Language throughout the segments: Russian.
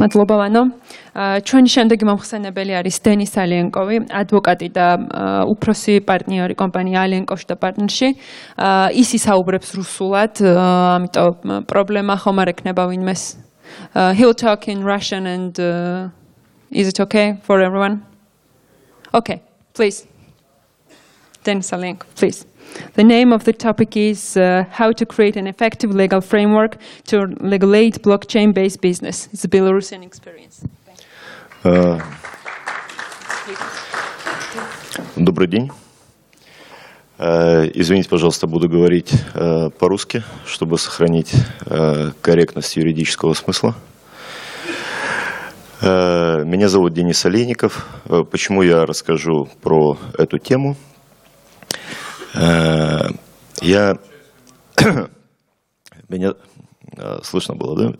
მადლობა ვანო. ჩვენი შემდეგი მომხსენებელი არის დენის ალიანკოვი, ადვოკატი და უფროსი პარტნიორი კომპანია ალიანკოვში და პარტნერში. ის ისაუბრებს რუსულად, ამიტომ პრობლემა ხომ არ ექნება ვინმეს. He will talk in Russian and uh, is it okay for everyone? Okay, please. Denis Alyenko, please. The name of the topic is uh, How to Create an Effective Legal Framework to Regulate Blockchain-Based Business. It's a Belarusian experience. Добрый день. Извините, пожалуйста, буду говорить по-русски, чтобы сохранить корректность юридического смысла. Меня зовут Денис Олейников. Почему я расскажу про эту тему – Э, я... Меня э, слышно было, да?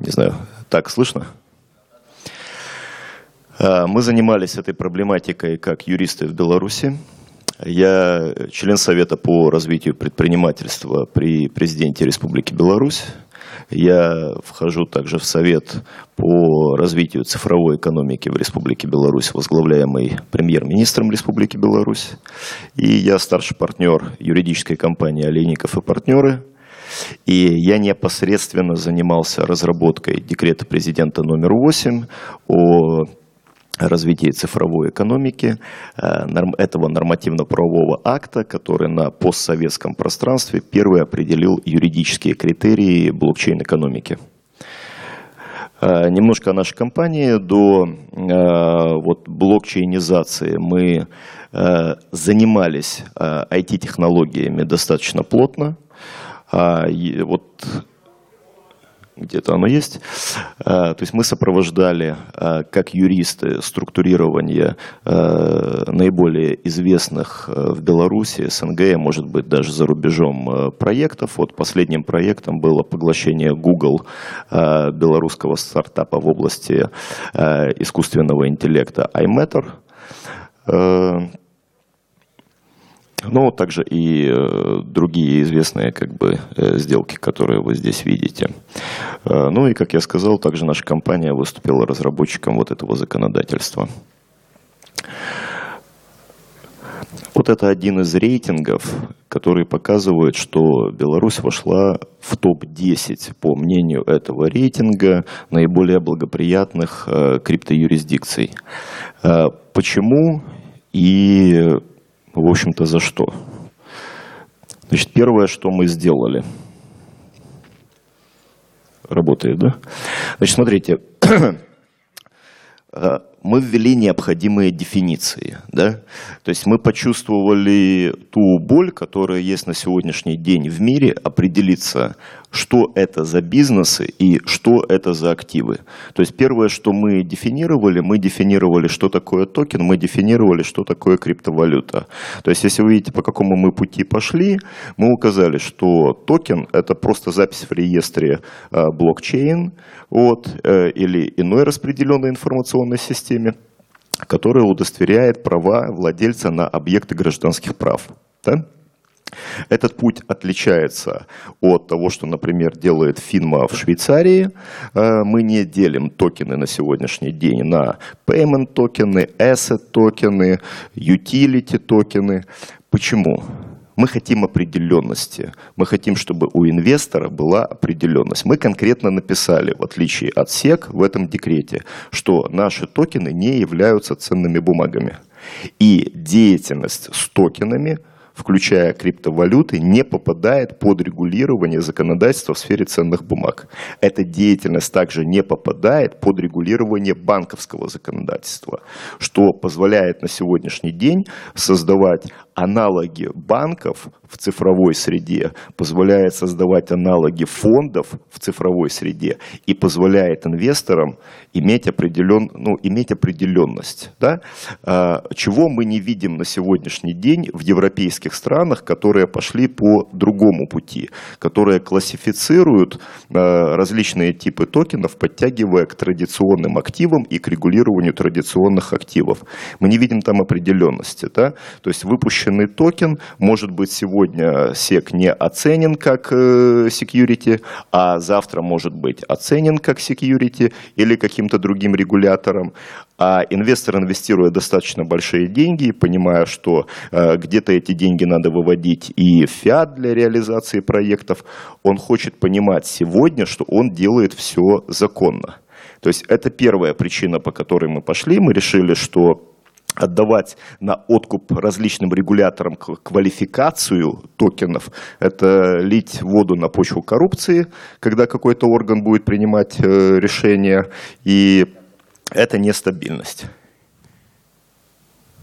Не знаю, так слышно? Э, мы занимались этой проблематикой как юристы в Беларуси. Я член Совета по развитию предпринимательства при президенте Республики Беларусь. Я вхожу также в Совет по развитию цифровой экономики в Республике Беларусь, возглавляемый премьер-министром Республики Беларусь. И я старший партнер юридической компании «Олейников и партнеры». И я непосредственно занимался разработкой декрета президента номер 8 о развитии цифровой экономики, э, этого нормативно-правового акта, который на постсоветском пространстве первый определил юридические критерии блокчейн-экономики. Э, немножко о нашей компании. До э, вот, блокчейнизации мы занимались IT-технологиями достаточно плотно. Вот где-то оно есть. А, то есть мы сопровождали а, как юристы структурирование а, наиболее известных в Беларуси, СНГ, может быть даже за рубежом проектов. Вот последним проектом было поглощение Google белорусского стартапа в области искусственного интеллекта iMatter. Ну, также и э, другие известные как бы, э, сделки, которые вы здесь видите. Э, ну и, как я сказал, также наша компания выступила разработчиком вот этого законодательства. Вот это один из рейтингов, который показывает, что Беларусь вошла в топ-10, по мнению этого рейтинга, наиболее благоприятных криптоюрисдикций. Почему и в общем-то, за что? Значит, первое, что мы сделали. Работает, да? Значит, смотрите, э, мы ввели необходимые дефиниции. Да? То есть мы почувствовали ту боль, которая есть на сегодняшний день в мире, определиться, что это за бизнесы и что это за активы. То есть первое, что мы дефинировали, мы дефинировали, что такое токен, мы дефинировали, что такое криптовалюта. То есть если вы видите, по какому мы пути пошли, мы указали, что токен – это просто запись в реестре э, блокчейн вот, э, или иной распределенной информационной системе, которая удостоверяет права владельца на объекты гражданских прав. Да? Этот путь отличается от того, что, например, делает Финма в Швейцарии. Э, мы не делим токены на сегодняшний день на payment токены, asset токены, utility токены. Почему? Мы хотим определенности. Мы хотим, чтобы у инвестора была определенность. Мы конкретно написали, в отличие от СЕК в этом декрете, что наши токены не являются ценными бумагами. И деятельность с токенами – включая криптовалюты, не попадает под регулирование законодательства в сфере ценных бумаг. Эта деятельность также не попадает под регулирование банковского законодательства, что позволяет на сегодняшний день создавать аналоги банков в цифровой среде, позволяет создавать аналоги фондов в цифровой среде и позволяет инвесторам иметь, определен, ну, иметь определенность. Да? А, чего мы не видим на сегодняшний день в европейских странах, которые пошли по другому пути, которые классифицируют различные типы токенов, подтягивая к традиционным активам и к регулированию традиционных активов. Мы не видим там определенности. Да? То есть выпущенный токен может быть сегодня SEC не оценен как security, а завтра может быть оценен как security или каким-то другим регулятором. А инвестор, инвестируя достаточно большие деньги, понимая, что э, где-то эти деньги надо выводить и в фиат для реализации проектов, он хочет понимать сегодня, что он делает все законно. То есть это первая причина, по которой мы пошли. Мы решили, что отдавать на откуп различным регуляторам квалификацию токенов, это лить воду на почву коррупции, когда какой-то орган будет принимать э, решения, и это нестабильность.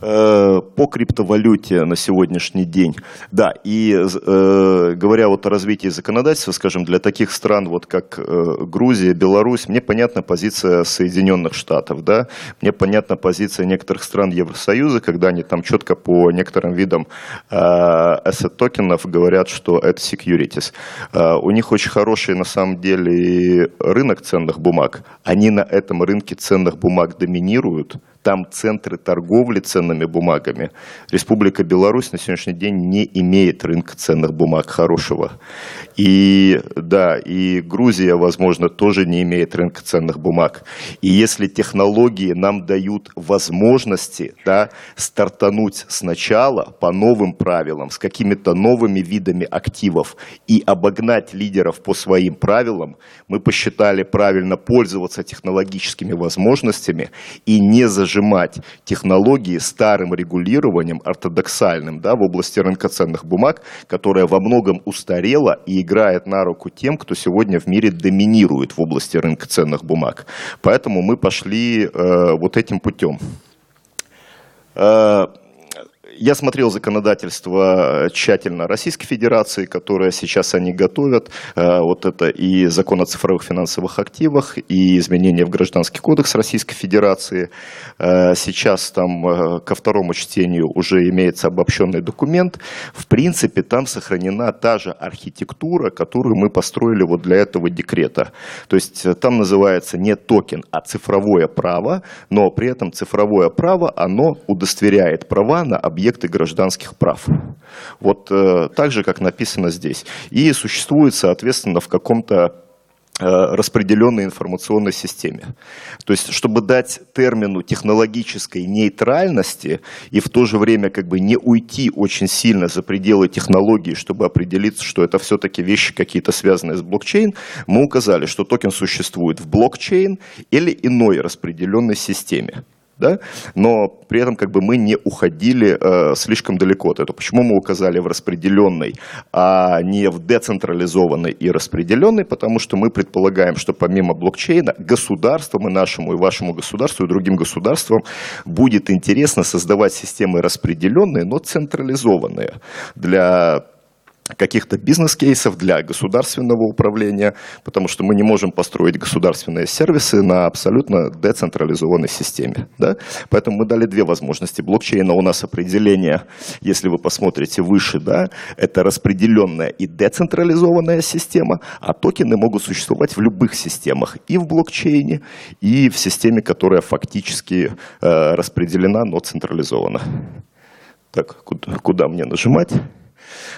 Э, по криптовалюте на сегодняшний день. Да, и э, говоря вот о развитии законодательства, скажем, для таких стран, вот как э, Грузия, Беларусь, мне понятна позиция Соединенных Штатов, да, мне понятна позиция некоторых стран Евросоюза, когда они там четко по некоторым видам э, asset токенов говорят, что это securities. Э, у них очень хороший на самом деле рынок ценных бумаг. Они на этом рынке ценных бумаг доминируют, там центры торговли ценными бумагами. Республика Беларусь на сегодняшний день не имеет рынка ценных бумаг хорошего. И да, и Грузия, возможно, тоже не имеет рынка ценных бумаг. И если технологии нам дают возможности да, стартануть сначала по новым правилам, с какими-то новыми видами активов и обогнать лидеров по своим правилам, мы посчитали правильно пользоваться технологическими возможностями и не зажигать зажимать технологии старым регулированием, ортодоксальным, да, в области рынка ценных бумаг, которая во многом устарела и играет на руку тем, кто сегодня в мире доминирует в области рынка ценных бумаг. Поэтому мы пошли э, вот этим путем. Э, я смотрел законодательство тщательно Российской Федерации, которое сейчас они готовят. Э, вот это и закон о цифровых финансовых активах, и изменения в Гражданский кодекс Российской Федерации. Э, сейчас там э, ко второму чтению уже имеется обобщенный документ. В принципе, там сохранена та же архитектура, которую мы построили вот для этого декрета. То есть там называется не токен, а цифровое право, но при этом цифровое право, оно удостоверяет права на объект объекты гражданских прав. Вот э, так же, как написано здесь. И существует, соответственно, в каком-то э, распределенной информационной системе. То есть, чтобы дать термину технологической нейтральности и в то же время как бы не уйти очень сильно за пределы технологии, чтобы определиться, что это все-таки вещи какие-то связанные с блокчейн, мы указали, что токен существует в блокчейн или иной распределенной системе да? но при этом как бы мы не уходили э, слишком далеко от этого. Почему мы указали в распределенной, а не в децентрализованной и распределенной? Потому что мы предполагаем, что помимо блокчейна государствам и нашему, и вашему государству, и другим государствам будет интересно создавать системы распределенные, но централизованные для каких-то бизнес-кейсов для государственного управления, потому что мы не можем построить государственные сервисы на абсолютно децентрализованной системе. Да? Поэтому мы дали две возможности. Блокчейна у нас определение, если вы посмотрите выше, да, это распределенная и децентрализованная система, а токены могут существовать в любых системах, и в блокчейне, и в системе, которая фактически э, распределена, но централизована. Так, куда, куда мне нажимать?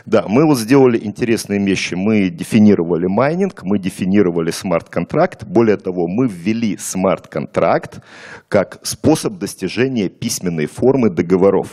Да, мы вот сделали интересные вещи. Мы дефинировали майнинг, мы дефинировали смарт-контракт. Более того, мы ввели смарт-контракт как способ достижения письменной формы договоров.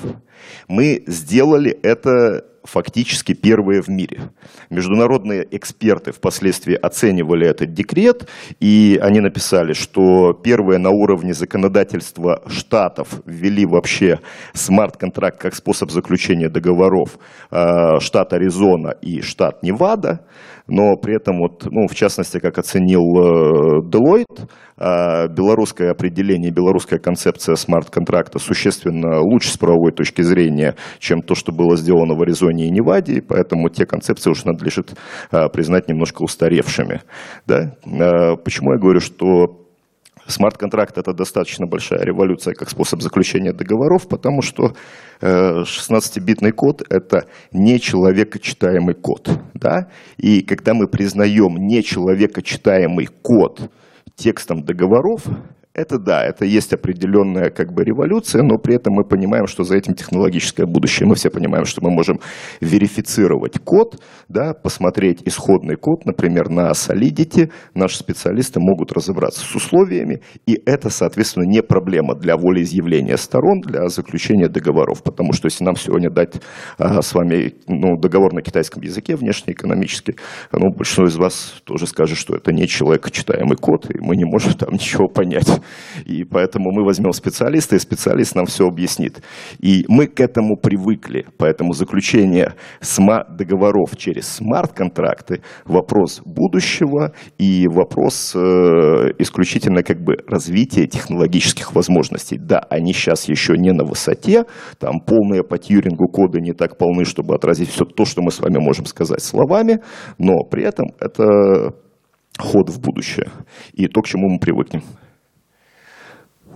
Мы сделали это фактически первые в мире. Международные эксперты впоследствии оценивали этот декрет, и они написали, что первые на уровне законодательства штатов ввели вообще смарт-контракт как способ заключения договоров э, штат Аризона и штат Невада но при этом, вот, ну, в частности, как оценил э, Deloitte, э, белорусское определение, белорусская концепция смарт-контракта существенно лучше с правовой точки зрения, чем то, что было сделано в Аризоне и Неваде, и поэтому те концепции уже надлежит э, признать немножко устаревшими. Да? Почему я говорю, что Смарт-контракт – это достаточно большая революция как способ заключения договоров, потому что 16-битный код – это не человекочитаемый код. Да? И когда мы признаем не человекочитаемый код текстом договоров, это да, это есть определенная как бы революция, но при этом мы понимаем, что за этим технологическое будущее. Мы все понимаем, что мы можем верифицировать код, да, посмотреть исходный код, например, на Solidity. Наши специалисты могут разобраться с условиями, и это, соответственно, не проблема для волеизъявления сторон, для заключения договоров. Потому что если нам сегодня дать а, с вами ну, договор на китайском языке внешнеэкономический, ну, большинство из вас тоже скажет, что это не человекочитаемый код, и мы не можем там ничего понять. И поэтому мы возьмем специалиста, и специалист нам все объяснит. И мы к этому привыкли. Поэтому заключение договоров через смарт-контракты – вопрос будущего и вопрос э, исключительно как бы развития технологических возможностей. Да, они сейчас еще не на высоте, там полные по Тьюрингу коды не так полны, чтобы отразить все то, что мы с вами можем сказать словами, но при этом это ход в будущее и то, к чему мы привыкнем.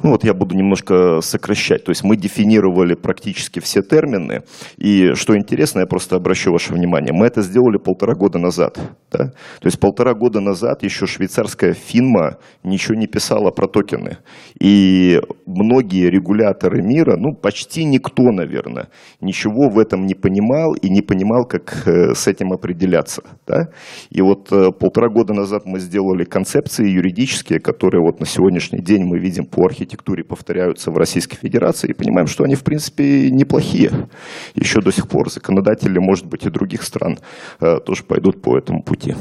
Ну вот я буду немножко сокращать. То есть мы дефинировали практически все термины. И что интересно, я просто обращу ваше внимание, мы это сделали полтора года назад. Да? То есть полтора года назад еще швейцарская финма ничего не писала про токены. И многие регуляторы мира, ну почти никто, наверное, ничего в этом не понимал и не понимал, как э, с этим определяться. Да? И вот э, полтора года назад мы сделали концепции юридические, которые вот на сегодняшний день мы видим по архитектуре архитектуре повторяются в Российской Федерации и понимаем, что они, в принципе, неплохие. Еще до сих пор законодатели, может быть, и других стран э, тоже пойдут по этому пути.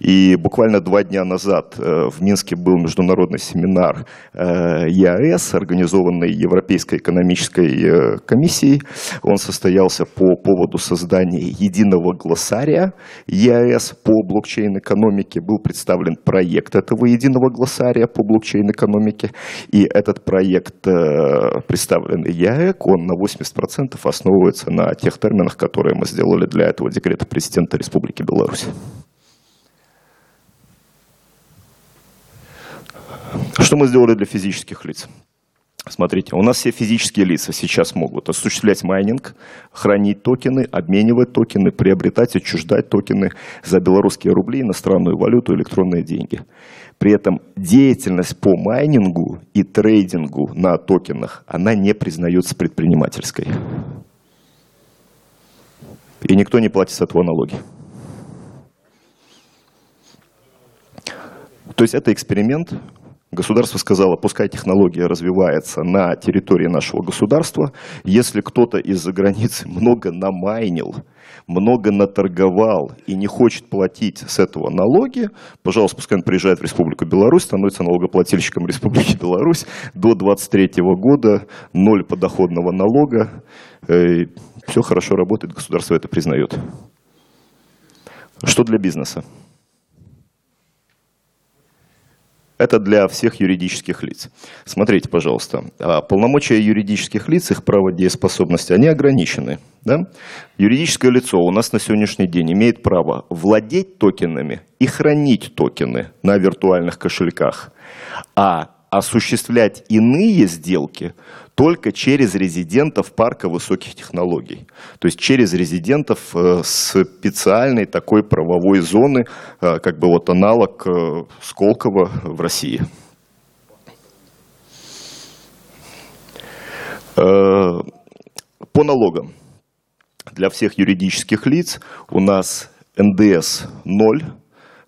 И буквально два дня назад э, в Минске был международный семинар э, ЕАЭС, организованный Европейской экономической э, комиссией. Он состоялся по поводу создания единого глоссария ЕАЭС по блокчейн-экономике. Был представлен проект этого единого глоссария по блокчейн-экономике. И этот проект, представленный ЕАЭК, он на 80% основывается на тех терминах, которые мы сделали для этого декрета президента Республики Беларусь. Что мы сделали для физических лиц? Смотрите, у нас все физические лица сейчас могут осуществлять майнинг, хранить токены, обменивать токены, приобретать, отчуждать токены за белорусские рубли, иностранную валюту, электронные деньги. При этом деятельность по майнингу и трейдингу на токенах, она не признается предпринимательской. И никто не платит с этого налоги. То есть это эксперимент, Государство сказало, пускай технология развивается на территории нашего государства. Если кто-то из-за границы много намайнил, много наторговал и не хочет платить с этого налоги, пожалуйста, пускай он приезжает в Республику Беларусь, становится налогоплательщиком Республики Беларусь до 23 года, ноль подоходного налога. Э, Все хорошо работает, государство это признает. Что для бизнеса? Это для всех юридических лиц. Смотрите, пожалуйста, а, полномочия юридических лиц, их право дееспособности, они ограничены. Да? Юридическое лицо у нас на сегодняшний день имеет право владеть токенами и хранить токены на виртуальных кошельках. А осуществлять иные сделки только через резидентов парка высоких технологий. То есть через резидентов э, специальной такой правовой зоны, э, как бы вот аналог э, Сколково в России. По налогам. Для всех юридических лиц у нас НДС 0,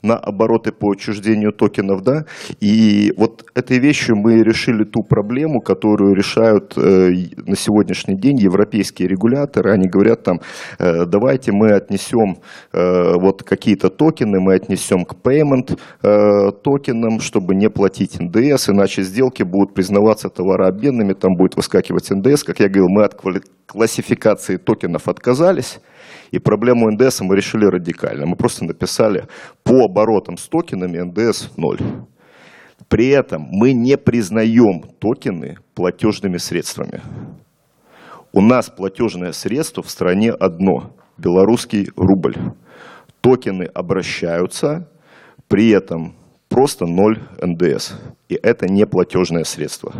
на обороты по отчуждению токенов, да, и вот этой вещью мы решили ту проблему, которую решают э, на сегодняшний день европейские регуляторы, они говорят там, э, давайте мы отнесем э, вот какие-то токены, мы отнесем к payment э, токенам, чтобы не платить НДС, иначе сделки будут признаваться товарообменными, там будет выскакивать НДС, как я говорил, мы от классификации токенов отказались, и проблему НДС мы решили радикально. Мы просто написали по оборотам с токенами НДС 0. При этом мы не признаем токены платежными средствами. У нас платежное средство в стране одно – белорусский рубль. Токены обращаются, при этом просто ноль НДС. И и это не платежное средство.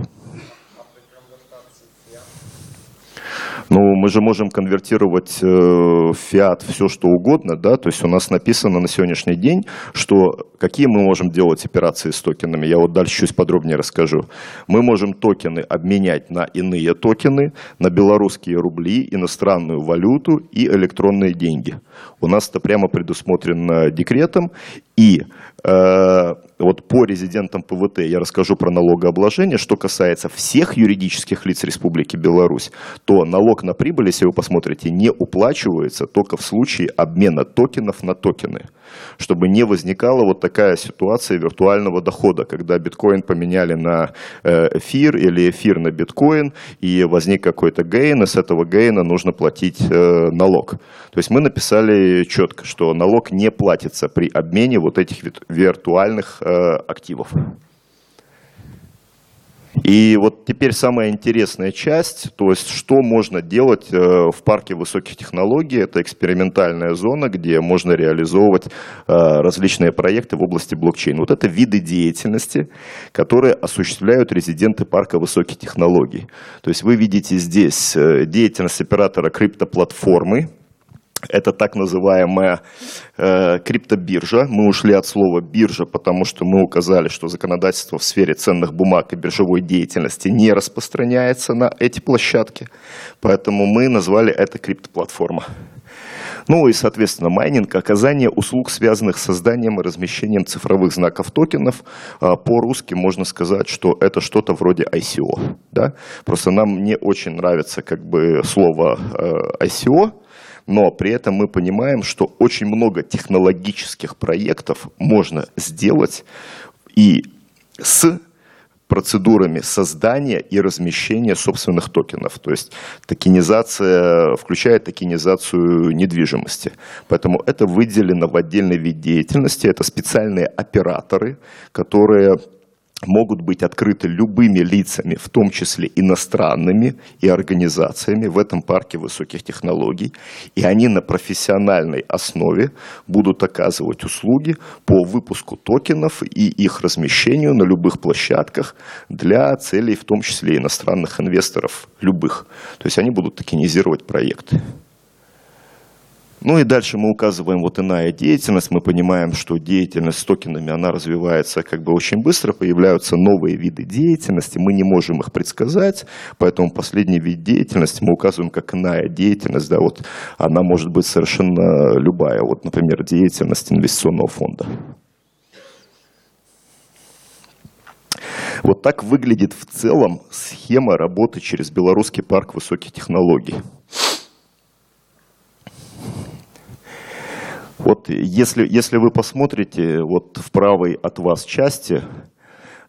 Ну, мы же можем конвертировать э, в фиат все, что угодно, да, то есть у нас написано на сегодняшний день, что какие мы можем делать операции с токенами. Я вот дальше чуть подробнее расскажу. Мы можем токены обменять на иные токены, на белорусские рубли, иностранную валюту и электронные деньги. У нас это прямо предусмотрено декретом, и э, вот по резидентам ПВТ я расскажу про налогообложение. Что касается всех юридических лиц Республики Беларусь, то налог на прибыль, если вы посмотрите, не уплачивается только в случае обмена токенов на токены. Чтобы не возникала вот такая ситуация виртуального дохода, когда биткоин поменяли на э, эфир или эфир на биткоин, и возник какой-то гейн, и с этого гейна нужно платить э, налог. То есть мы написали четко, что налог не платится при обмене вот этих виртуальных Э, активов. И вот теперь самая интересная часть, то есть что можно делать э, в парке высоких технологий. Это экспериментальная зона, где можно реализовывать э, различные проекты в области блокчейна. Вот это виды деятельности, которые осуществляют резиденты парка высоких технологий. То есть вы видите здесь деятельность оператора криптоплатформы, это так называемая э, криптобиржа. Мы ушли от слова биржа, потому что мы указали, что законодательство в сфере ценных бумаг и биржевой деятельности не распространяется на эти площадки. Поэтому мы назвали это криптоплатформа. Ну и, соответственно, майнинг, оказание услуг, связанных с созданием и размещением цифровых знаков токенов. А, по-русски можно сказать, что это что-то вроде ICO. Да? Просто нам не очень нравится как бы слово э, ICO, но при этом мы понимаем, что очень много технологических проектов можно сделать и с процедурами создания и размещения собственных токенов. То есть токенизация включает токенизацию недвижимости. Поэтому это выделено в отдельный вид деятельности. Это специальные операторы, которые могут быть открыты любыми лицами, в том числе иностранными и организациями в этом парке высоких технологий, и они на профессиональной основе будут оказывать услуги по выпуску токенов и их размещению на любых площадках для целей, в том числе иностранных инвесторов, любых. То есть они будут токенизировать проекты. Ну и дальше мы указываем вот иная деятельность. Мы понимаем, что деятельность с токенами, она развивается как бы очень быстро, появляются новые виды деятельности, мы не можем их предсказать, поэтому последний вид деятельности мы указываем как иная деятельность, да, вот она может быть совершенно любая, вот, например, деятельность инвестиционного фонда. Вот так выглядит в целом схема работы через Белорусский парк высоких технологий. Вот если, если вы посмотрите вот в правой от вас части,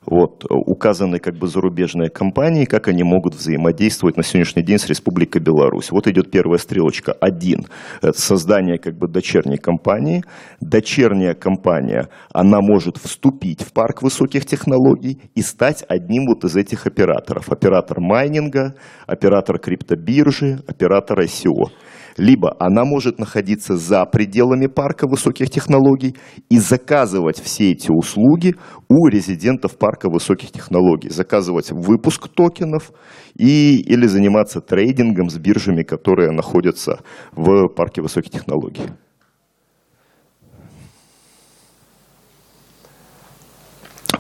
вот, указаны как бы зарубежные компании, как они могут взаимодействовать на сегодняшний день с Республикой Беларусь. Вот идет первая стрелочка. Один. Это создание как бы дочерней компании. Дочерняя компания, она может вступить в парк высоких технологий и стать одним вот из этих операторов. Оператор майнинга, оператор криптобиржи, оператор ICO либо она может находиться за пределами парка высоких технологий и заказывать все эти услуги у резидентов парка высоких технологий, заказывать выпуск токенов и, или заниматься трейдингом с биржами, которые находятся в парке высоких технологий.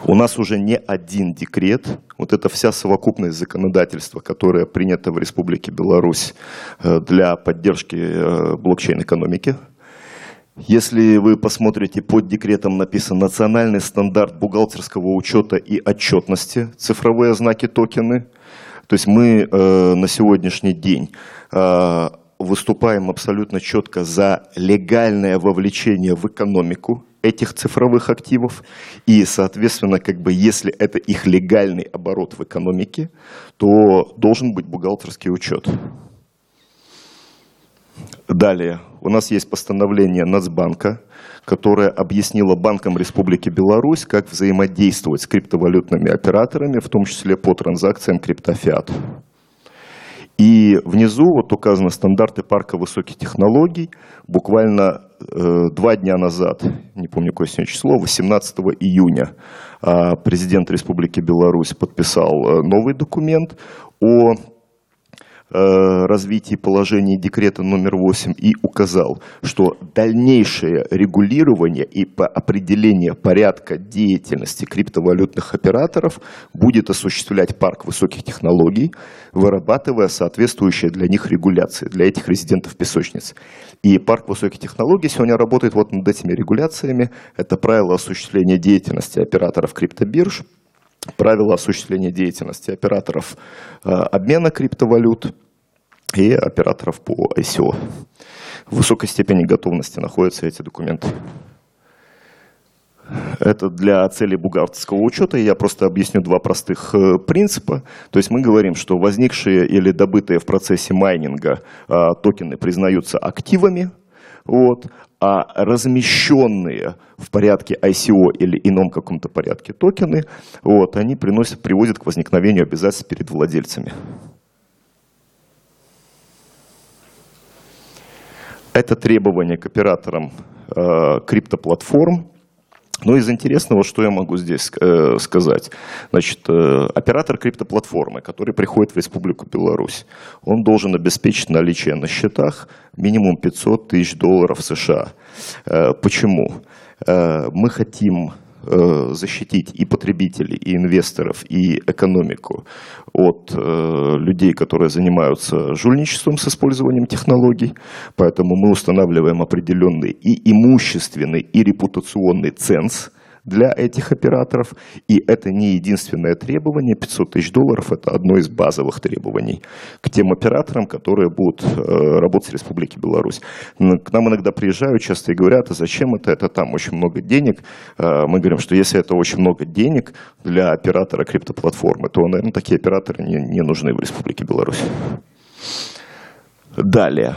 У нас уже не один декрет, вот эта вся совокупность законодательства, которая принята в Республике Беларусь э, для поддержки э, блокчейн-экономики. Если вы посмотрите, под декретом написан национальный стандарт бухгалтерского учета и отчетности, цифровые знаки токены. То есть мы э, на сегодняшний день выступаем абсолютно четко за легальное вовлечение в экономику этих цифровых активов. И, соответственно, как бы, если это их легальный оборот в экономике, то должен быть бухгалтерский учет. Далее, у нас есть постановление Нацбанка, которое объяснило банкам Республики Беларусь, как взаимодействовать с криптовалютными операторами, в том числе по транзакциям криптофиат. И внизу вот указаны стандарты парка высоких технологий. Буквально э, два дня назад, не помню какое сегодня число, 18 июня, э, президент Республики Беларусь подписал э, новый документ о развитии положений декрета номер 8 и указал, что дальнейшее регулирование и по определение порядка деятельности криптовалютных операторов будет осуществлять парк высоких технологий, вырабатывая соответствующие для них регуляции, для этих резидентов песочниц. И парк высоких технологий сегодня работает вот над этими регуляциями. Это правила осуществления деятельности операторов криптобирж – правила осуществления деятельности операторов э, обмена криптовалют и операторов по ICO. В высокой степени готовности находятся эти документы. Это для целей бухгалтерского учета. Я просто объясню два простых э, принципа. То есть мы говорим, что возникшие или добытые в процессе майнинга э, токены признаются активами, вот, а размещенные в порядке ICO или ином каком-то порядке токены, вот, они приносят, приводят к возникновению обязательств перед владельцами. Это требование к операторам э, криптоплатформ, но из интересного, что я могу здесь э, сказать. Значит, э, оператор криптоплатформы, который приходит в Республику Беларусь, он должен обеспечить наличие на счетах минимум 500 тысяч долларов США. Э, почему? Э, мы хотим Э, защитить и потребителей, и инвесторов, и экономику от э, людей, которые занимаются жульничеством с использованием технологий. Поэтому мы устанавливаем определенный и имущественный, и репутационный ценз – для этих операторов. И это не единственное требование. 500 тысяч долларов – это одно из базовых требований к тем операторам, которые будут э, работать в Республике Беларусь. К нам иногда приезжают часто и говорят, а зачем это, это там очень много денег. Э, мы говорим, что если это очень много денег для оператора криптоплатформы, то, наверное, такие операторы не, не нужны в Республике Беларусь. Далее.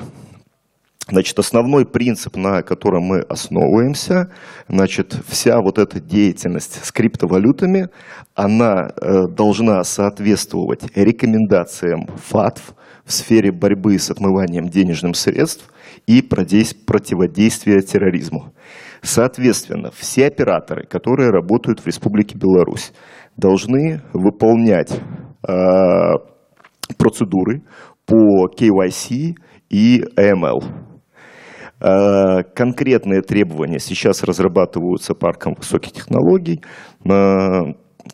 Значит, основной принцип, на котором мы основываемся, значит, вся вот эта деятельность с криптовалютами, она э, должна соответствовать рекомендациям ФАТФ в сфере борьбы с отмыванием денежных средств и противодействия терроризму. Соответственно, все операторы, которые работают в Республике Беларусь, должны выполнять э, процедуры по KYC и AML. Э, конкретные требования сейчас разрабатываются парком высоких технологий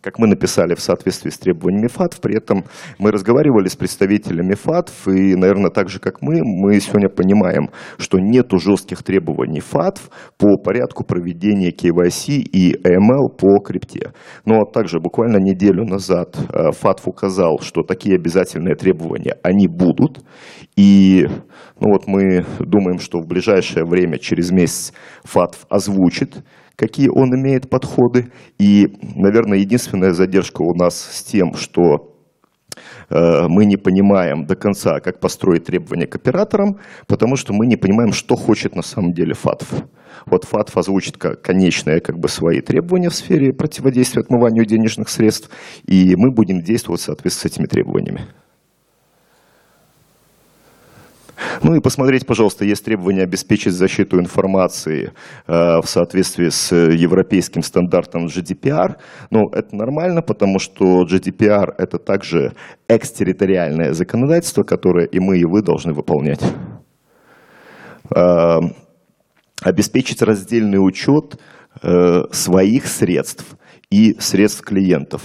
как мы написали, в соответствии с требованиями ФАТФ. При этом мы разговаривали с представителями ФАТФ, и, наверное, так же, как мы, мы сегодня понимаем, что нет жестких требований ФАТФ по порядку проведения KYC и AML по крипте. Но также буквально неделю назад э, ФАТФ указал, что такие обязательные требования, они будут. И ну вот мы думаем, что в ближайшее время, через месяц, ФАТФ озвучит какие он имеет подходы. И, наверное, единственная задержка у нас с тем, что э, мы не понимаем до конца, как построить требования к операторам, потому что мы не понимаем, что хочет на самом деле ФАТФ. Вот ФАТФ озвучит конечные как бы, свои требования в сфере противодействия отмыванию денежных средств, и мы будем действовать в соответствии с этими требованиями. Ну и посмотреть, пожалуйста, есть требование обеспечить защиту информации э, в соответствии с европейским стандартом GDPR. Ну, это нормально, потому что GDPR – это также экстерриториальное законодательство, которое и мы, и вы должны выполнять. Э, обеспечить раздельный учет э, своих средств и средств клиентов.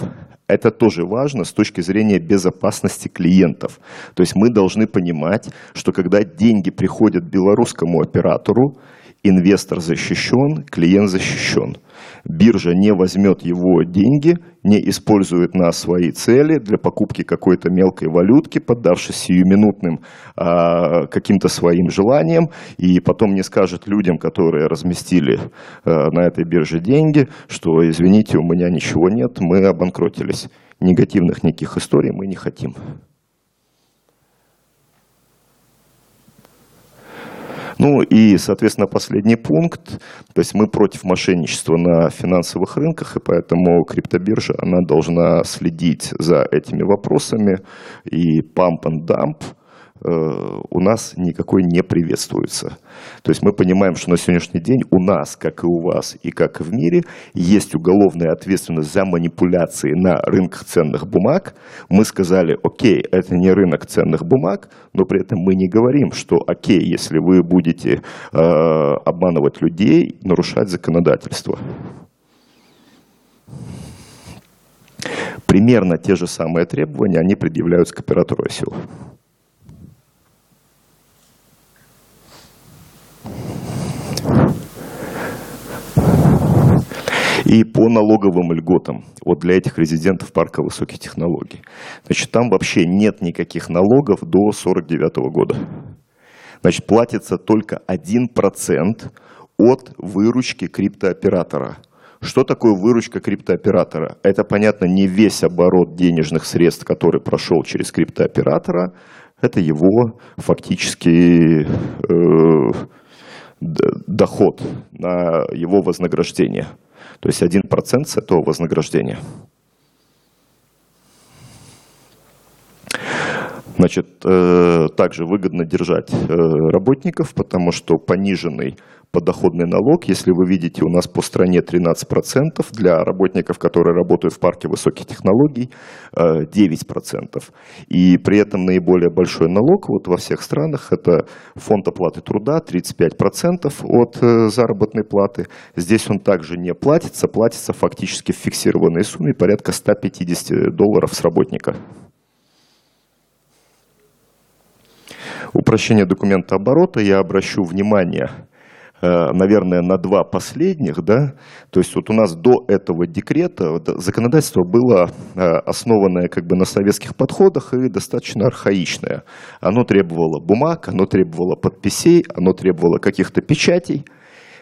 Это тоже важно с точки зрения безопасности клиентов. То есть мы должны понимать, что когда деньги приходят белорусскому оператору, инвестор защищен, клиент защищен. Биржа не возьмет его деньги, не использует на свои цели для покупки какой-то мелкой валютки, поддавшись сиюминутным а, каким-то своим желаниям, и потом не скажет людям, которые разместили а, на этой бирже деньги, что, извините, у меня ничего нет, мы обанкротились. Негативных никаких историй мы не хотим. Ну и, соответственно, последний пункт. То есть мы против мошенничества на финансовых рынках, и поэтому криптобиржа, она должна следить за этими вопросами. И pump and dump – у нас никакой не приветствуется. То есть мы понимаем, что на сегодняшний день у нас, как и у вас, и как и в мире, есть уголовная ответственность за манипуляции на рынках ценных бумаг. Мы сказали, окей, это не рынок ценных бумаг, но при этом мы не говорим, что окей, если вы будете э, обманывать людей, нарушать законодательство. Примерно те же самые требования они предъявляются к оператору ICO. И по налоговым льготам, вот для этих резидентов парка высоких технологий. Значит, там вообще нет никаких налогов до 49 года. Значит, платится только 1% от выручки криптооператора. Что такое выручка криптооператора? Это, понятно, не весь оборот денежных средств, который прошел через криптооператора, это его фактически э, доход на его вознаграждение. То есть 1% с этого вознаграждения. Значит, э, также выгодно держать э, работников, потому что пониженный подоходный налог, если вы видите, у нас по стране 13%, для работников, которые работают в парке высоких технологий, 9%. Э, И при этом наиболее большой налог вот во всех странах – это фонд оплаты труда, 35% от э, заработной платы. Здесь он также не платится, платится фактически в фиксированной сумме порядка 150 долларов с работника. Упрощение документа оборота я обращу внимание – наверное, на два последних, да, то есть вот у нас до этого декрета законодательство было э, основанное как бы на советских подходах и достаточно архаичное. Оно требовало бумаг, оно требовало подписей, оно требовало каких-то печатей.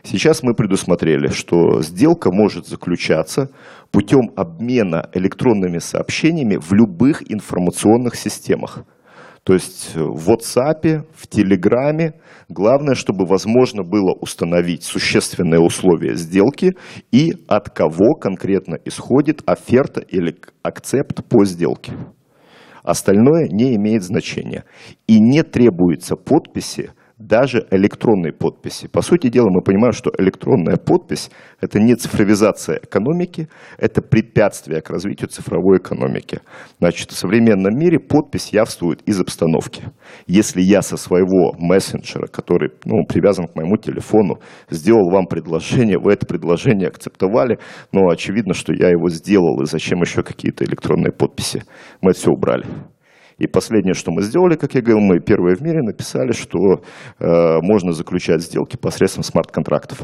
Сейчас мы предусмотрели, что сделка может заключаться путем обмена электронными сообщениями в любых информационных системах. То есть в WhatsApp, в Telegram. Главное, чтобы возможно было установить существенные условия сделки и от кого конкретно исходит оферта или акцепт по сделке. Остальное не имеет значения. И не требуется подписи даже электронной подписи. По сути дела, мы понимаем, что электронная подпись – это не цифровизация экономики, это препятствие к развитию цифровой экономики. Значит, в современном мире подпись явствует из обстановки. Если я со своего мессенджера, который ну, привязан к моему телефону, сделал вам предложение, вы это предложение акцептовали, но очевидно, что я его сделал, и зачем еще какие-то электронные подписи? Мы это все убрали. И последнее, что мы сделали, как я говорил, мы первые в мире написали, что э, можно заключать сделки посредством смарт-контрактов.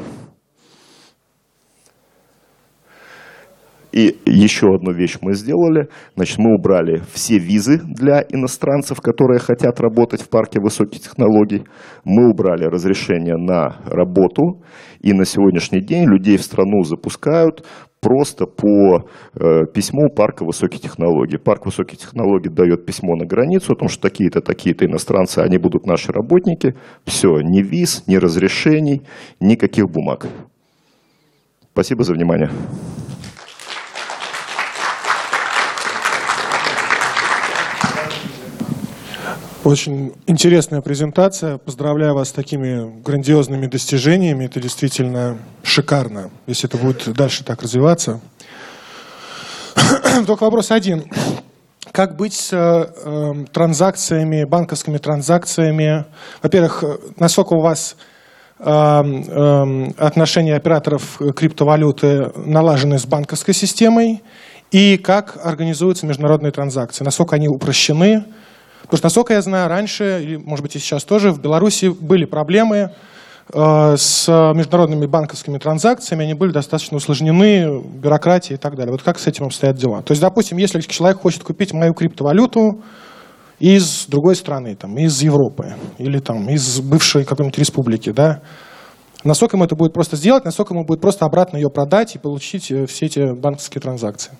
И еще одну вещь мы сделали. Значит, мы убрали все визы для иностранцев, которые хотят работать в парке высоких технологий. Мы убрали разрешение на работу. И на сегодняшний день людей в страну запускают просто по э, письму парка высоких технологий. Парк высоких технологий дает письмо на границу о том, что такие-то, такие-то иностранцы, они будут наши работники. Все, ни виз, ни разрешений, никаких бумаг. Спасибо за внимание. Очень интересная презентация. Поздравляю вас с такими грандиозными достижениями. Это действительно шикарно, если это будет дальше так развиваться. Только вопрос один. Как быть с э, транзакциями, банковскими транзакциями? Во-первых, насколько у вас э, э, отношения операторов криптовалюты налажены с банковской системой? И как организуются международные транзакции? Насколько они упрощены? Потому что, насколько я знаю, раньше, или, может быть, и сейчас тоже, в Беларуси были проблемы э, с международными банковскими транзакциями, они были достаточно усложнены, бюрократия и так далее. Вот как с этим обстоят дела? То есть, допустим, если человек хочет купить мою криптовалюту из другой страны, там, из Европы или там, из бывшей какой-нибудь республики, да, насколько ему это будет просто сделать, насколько ему будет просто обратно ее продать и получить э, все эти банковские транзакции?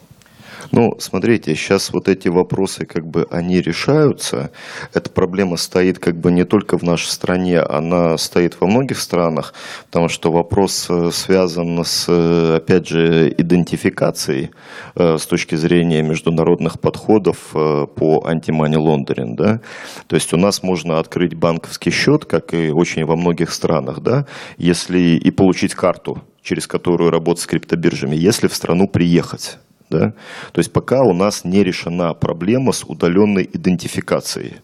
Ну, смотрите, сейчас вот эти вопросы, как бы, они решаются. Эта проблема стоит, как бы, не только в нашей стране, она стоит во многих странах, потому что вопрос э, связан с, э, опять же, идентификацией э, с точки зрения международных подходов по антимани лондеринг, да. То есть у нас можно открыть банковский счет, как и очень во многих странах, да, если и получить карту через которую работать с криптобиржами, если в страну приехать. Да? То есть пока у нас не решена проблема с удаленной идентификацией.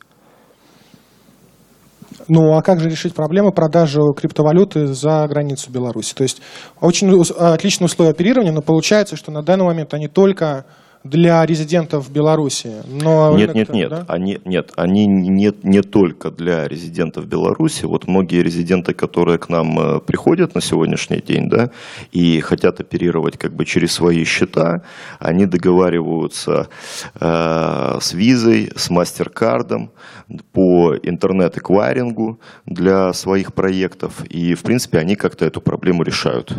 Ну, а как же решить проблему продажи криптовалюты за границу Беларуси? То есть очень отличные условия оперирования, но получается, что на данный момент они только для резидентов Беларуси. Но нет, нет, нет, да? они, нет, они не, не только для резидентов Беларуси. Вот многие резиденты, которые к нам э, приходят на сегодняшний день, да, и хотят оперировать как бы через свои счета, они договариваются э, с визой, с мастер-кардом по интернет-эквайрингу для своих проектов, и в принципе они как-то эту проблему решают.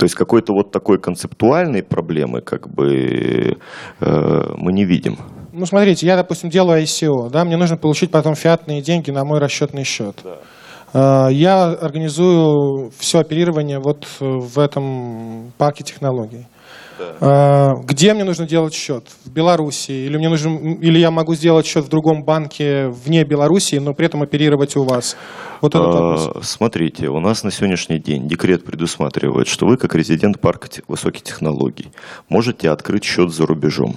То есть какой-то вот такой концептуальной проблемы как бы э, мы не видим. Ну, смотрите, я, допустим, делаю ICO, да, мне нужно получить потом фиатные деньги на мой расчетный счет. Да. Э, я организую все оперирование вот в этом парке технологий. Да. Э, где мне нужно делать счет? В Беларуси? Или, мне нужен, или я могу сделать счет в другом банке вне Беларуси, но при этом оперировать у вас? Вот этот вопрос. Смотрите, у нас на сегодняшний день декрет предусматривает, что вы, как резидент парка высоких технологий, можете открыть счет за рубежом.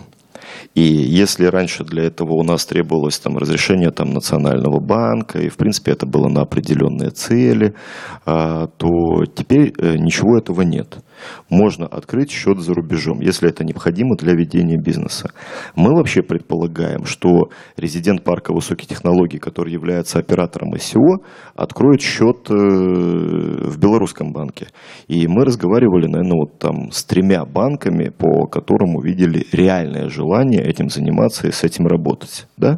И если раньше для этого у нас требовалось там, разрешение там, Национального банка, и в принципе это было на определенные цели, а, то теперь э, ничего этого нет можно открыть счет за рубежом, если это необходимо для ведения бизнеса. Мы вообще предполагаем, что резидент парка высоких технологий, который является оператором ICO, откроет счет э, в белорусском банке. И мы разговаривали, наверное, вот там с тремя банками, по которым увидели реальное желание этим заниматься и с этим работать. Да?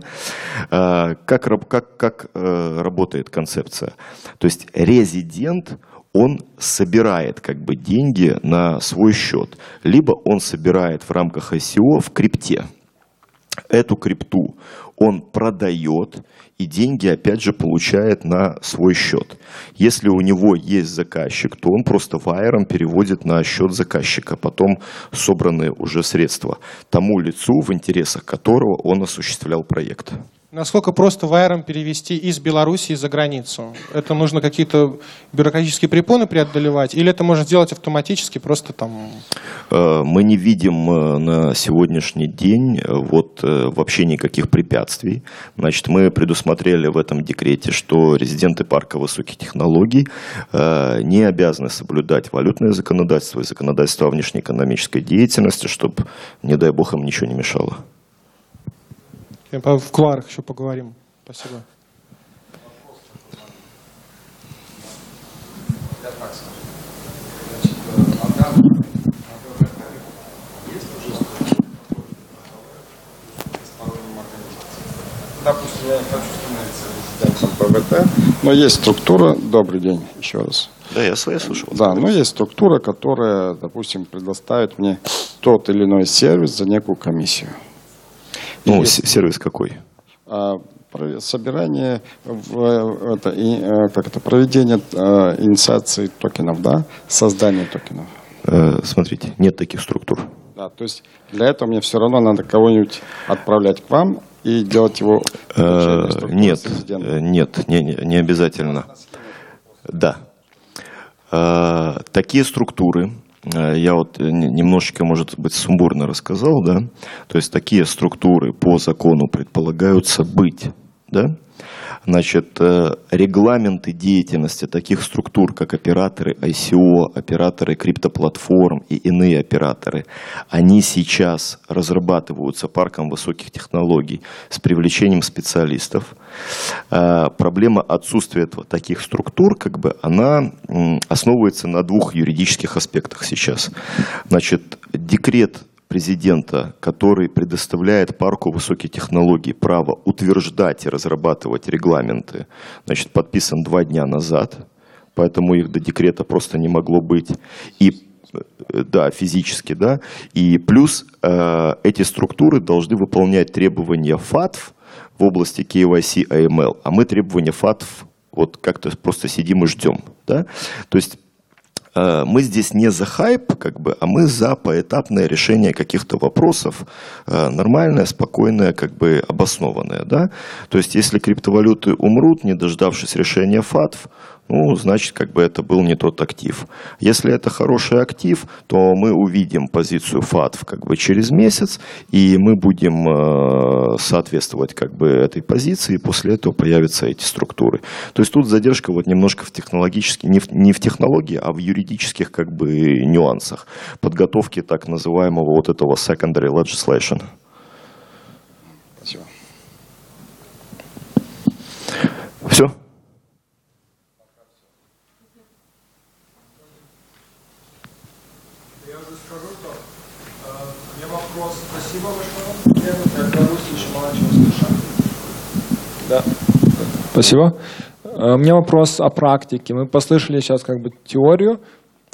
А, как, как, как э, работает концепция? То есть резидент – он собирает как бы деньги на свой счет, либо он собирает в рамках ICO в крипте. Эту крипту он продает и деньги опять же получает на свой счет. Если у него есть заказчик, то он просто вайером переводит на счет заказчика потом собранные уже средства тому лицу, в интересах которого он осуществлял проект. Насколько просто вайером перевести из Беларуси за границу? Это нужно какие-то бюрократические препоны преодолевать? Или это можно сделать автоматически, просто там... Э, мы не видим э, на сегодняшний день э, вот вообще никаких препятствий. Значит, мы предусмотрели в этом декрете, что резиденты парка высоких технологий не обязаны соблюдать валютное законодательство и законодательство о внешнеэкономической деятельности, чтобы, не дай бог, им ничего не мешало. В куларах еще поговорим. Спасибо. Допустим, я не хочу становиться резидентом ПВТ, но есть структура, добрый день еще раз. Да, я свои слушал. Да, но есть структура, которая, допустим, предоставит мне тот или иной сервис за некую комиссию. Ну, есть... сервис какой? А, собирание, это, э, как это, проведение а, инициации токенов, да, создание токенов. Э, смотрите, нет таких структур. Да, то есть для этого мне все равно надо кого-нибудь отправлять к вам и делать его. Э, нет, нет, не, не обязательно. Да. Такие структуры Э, я вот э, немножечко, может быть, сумбурно рассказал, да, то есть такие структуры по закону предполагаются быть, да, Значит, э, регламенты деятельности таких структур, как операторы ICO, операторы криптоплатформ и иные операторы, они сейчас разрабатываются парком высоких технологий с привлечением специалистов. Э, проблема отсутствия таких структур, как бы, она основывается на двух юридических аспектах сейчас. Значит, декрет президента, который предоставляет парку высоких технологий право утверждать и разрабатывать регламенты, значит, подписан два дня назад, поэтому их до декрета просто не могло быть. И да, физически, да, и плюс э, эти структуры должны выполнять требования ФАТФ в области KYC AML, а мы требования ФАТФ вот как-то просто сидим и ждем, да, то есть Э, мы здесь не за хайп, как бы, а мы за поэтапное решение каких-то вопросов, э, нормальное, спокойное, как бы обоснованное. Да? То есть, если криптовалюты умрут, не дождавшись решения ФАТФ, ну, значит, как бы это был не тот актив. Если это хороший актив, то мы увидим позицию ФАТФ как бы через месяц, и мы будем э, соответствовать как бы этой позиции, и после этого появятся эти структуры. То есть тут задержка вот немножко в технологически, не в, не в технологии, а в юридических как бы нюансах подготовки так называемого вот этого secondary legislation. Спасибо. Все? Я уже скажу, то э, у меня вопрос. Спасибо большое. Я в Беларуси еще мало чего слышал. Да. Спасибо. Э, У меня вопрос о практике. Мы послышали сейчас как бы теорию.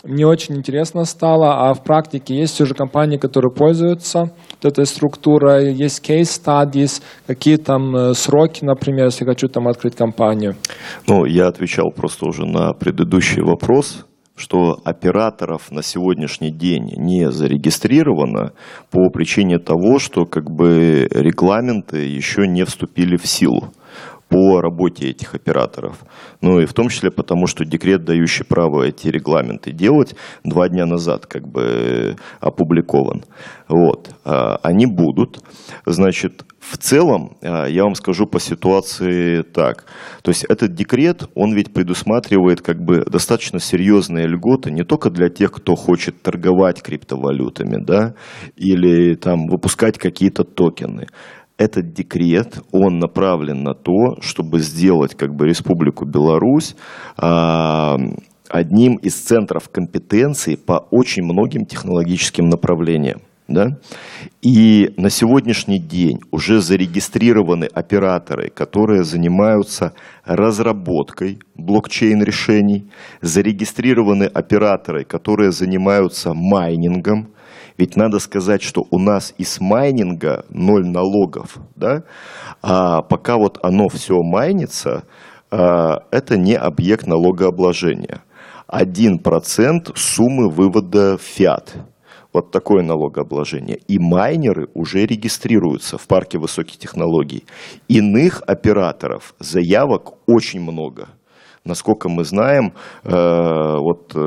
Мне очень интересно стало, а в практике есть уже компании, которые пользуются вот этой структурой, есть case studies, какие там э, сроки, например, если хочу там открыть компанию. Ну, я отвечал просто уже на предыдущий вопрос, что операторов на сегодняшний день не зарегистрировано по причине того, что как бы регламенты еще не вступили в силу по работе этих операторов. Ну и в том числе потому, что декрет, дающий право эти регламенты делать, два дня назад как бы опубликован. Вот. А, Они будут. Значит, в целом, а, я вам скажу по ситуации так. То есть этот декрет, он ведь предусматривает как бы достаточно серьезные льготы не только для тех, кто хочет торговать криптовалютами, да, или там выпускать какие-то токены этот декрет, он направлен на то, чтобы сделать как бы Республику Беларусь а, одним из центров компетенции по очень многим технологическим направлениям. Да? И на сегодняшний день уже зарегистрированы операторы, которые занимаются разработкой блокчейн-решений, зарегистрированы операторы, которые занимаются майнингом, ведь надо сказать, что у нас из майнинга ноль налогов, да? а пока вот оно все майнится, а, это не объект налогообложения. 1% суммы вывода в фиат. Вот такое налогообложение. И майнеры уже регистрируются в парке высоких технологий. Иных операторов заявок очень много – Насколько мы знаем, э, вот э,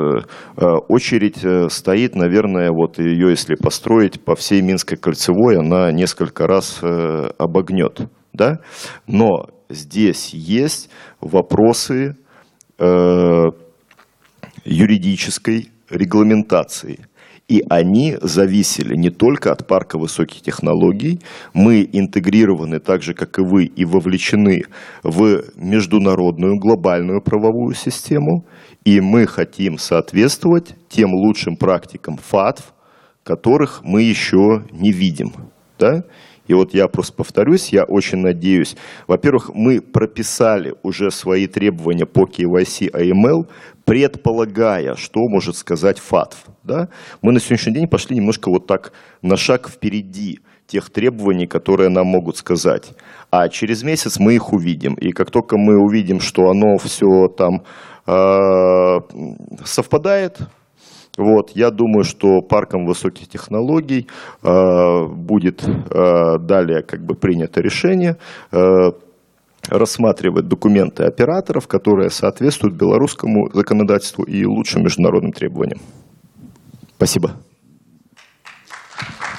э, очередь стоит, наверное, вот ее, если построить по всей Минской кольцевой, она несколько раз обогнет. Да? Но здесь есть вопросы юридической регламентации – и они зависели не только от парка высоких технологий, мы интегрированы так же, как и вы, и вовлечены в международную глобальную правовую систему, и мы хотим соответствовать тем лучшим практикам ФАТФ, которых мы еще не видим. Да? И вот я просто повторюсь, я очень надеюсь. Во-первых, мы прописали уже свои требования по KYC AML, предполагая, что может сказать ФАТФ. Да? Мы на сегодняшний день пошли немножко вот так на шаг впереди тех требований, которые нам могут сказать. А через месяц мы их увидим. И как только мы увидим, что оно все там э, совпадает, вот, я думаю, что парком высоких технологий э, будет э, далее как бы принято решение э, рассматривать документы операторов, которые соответствуют белорусскому законодательству и лучшим международным требованиям. Спасибо.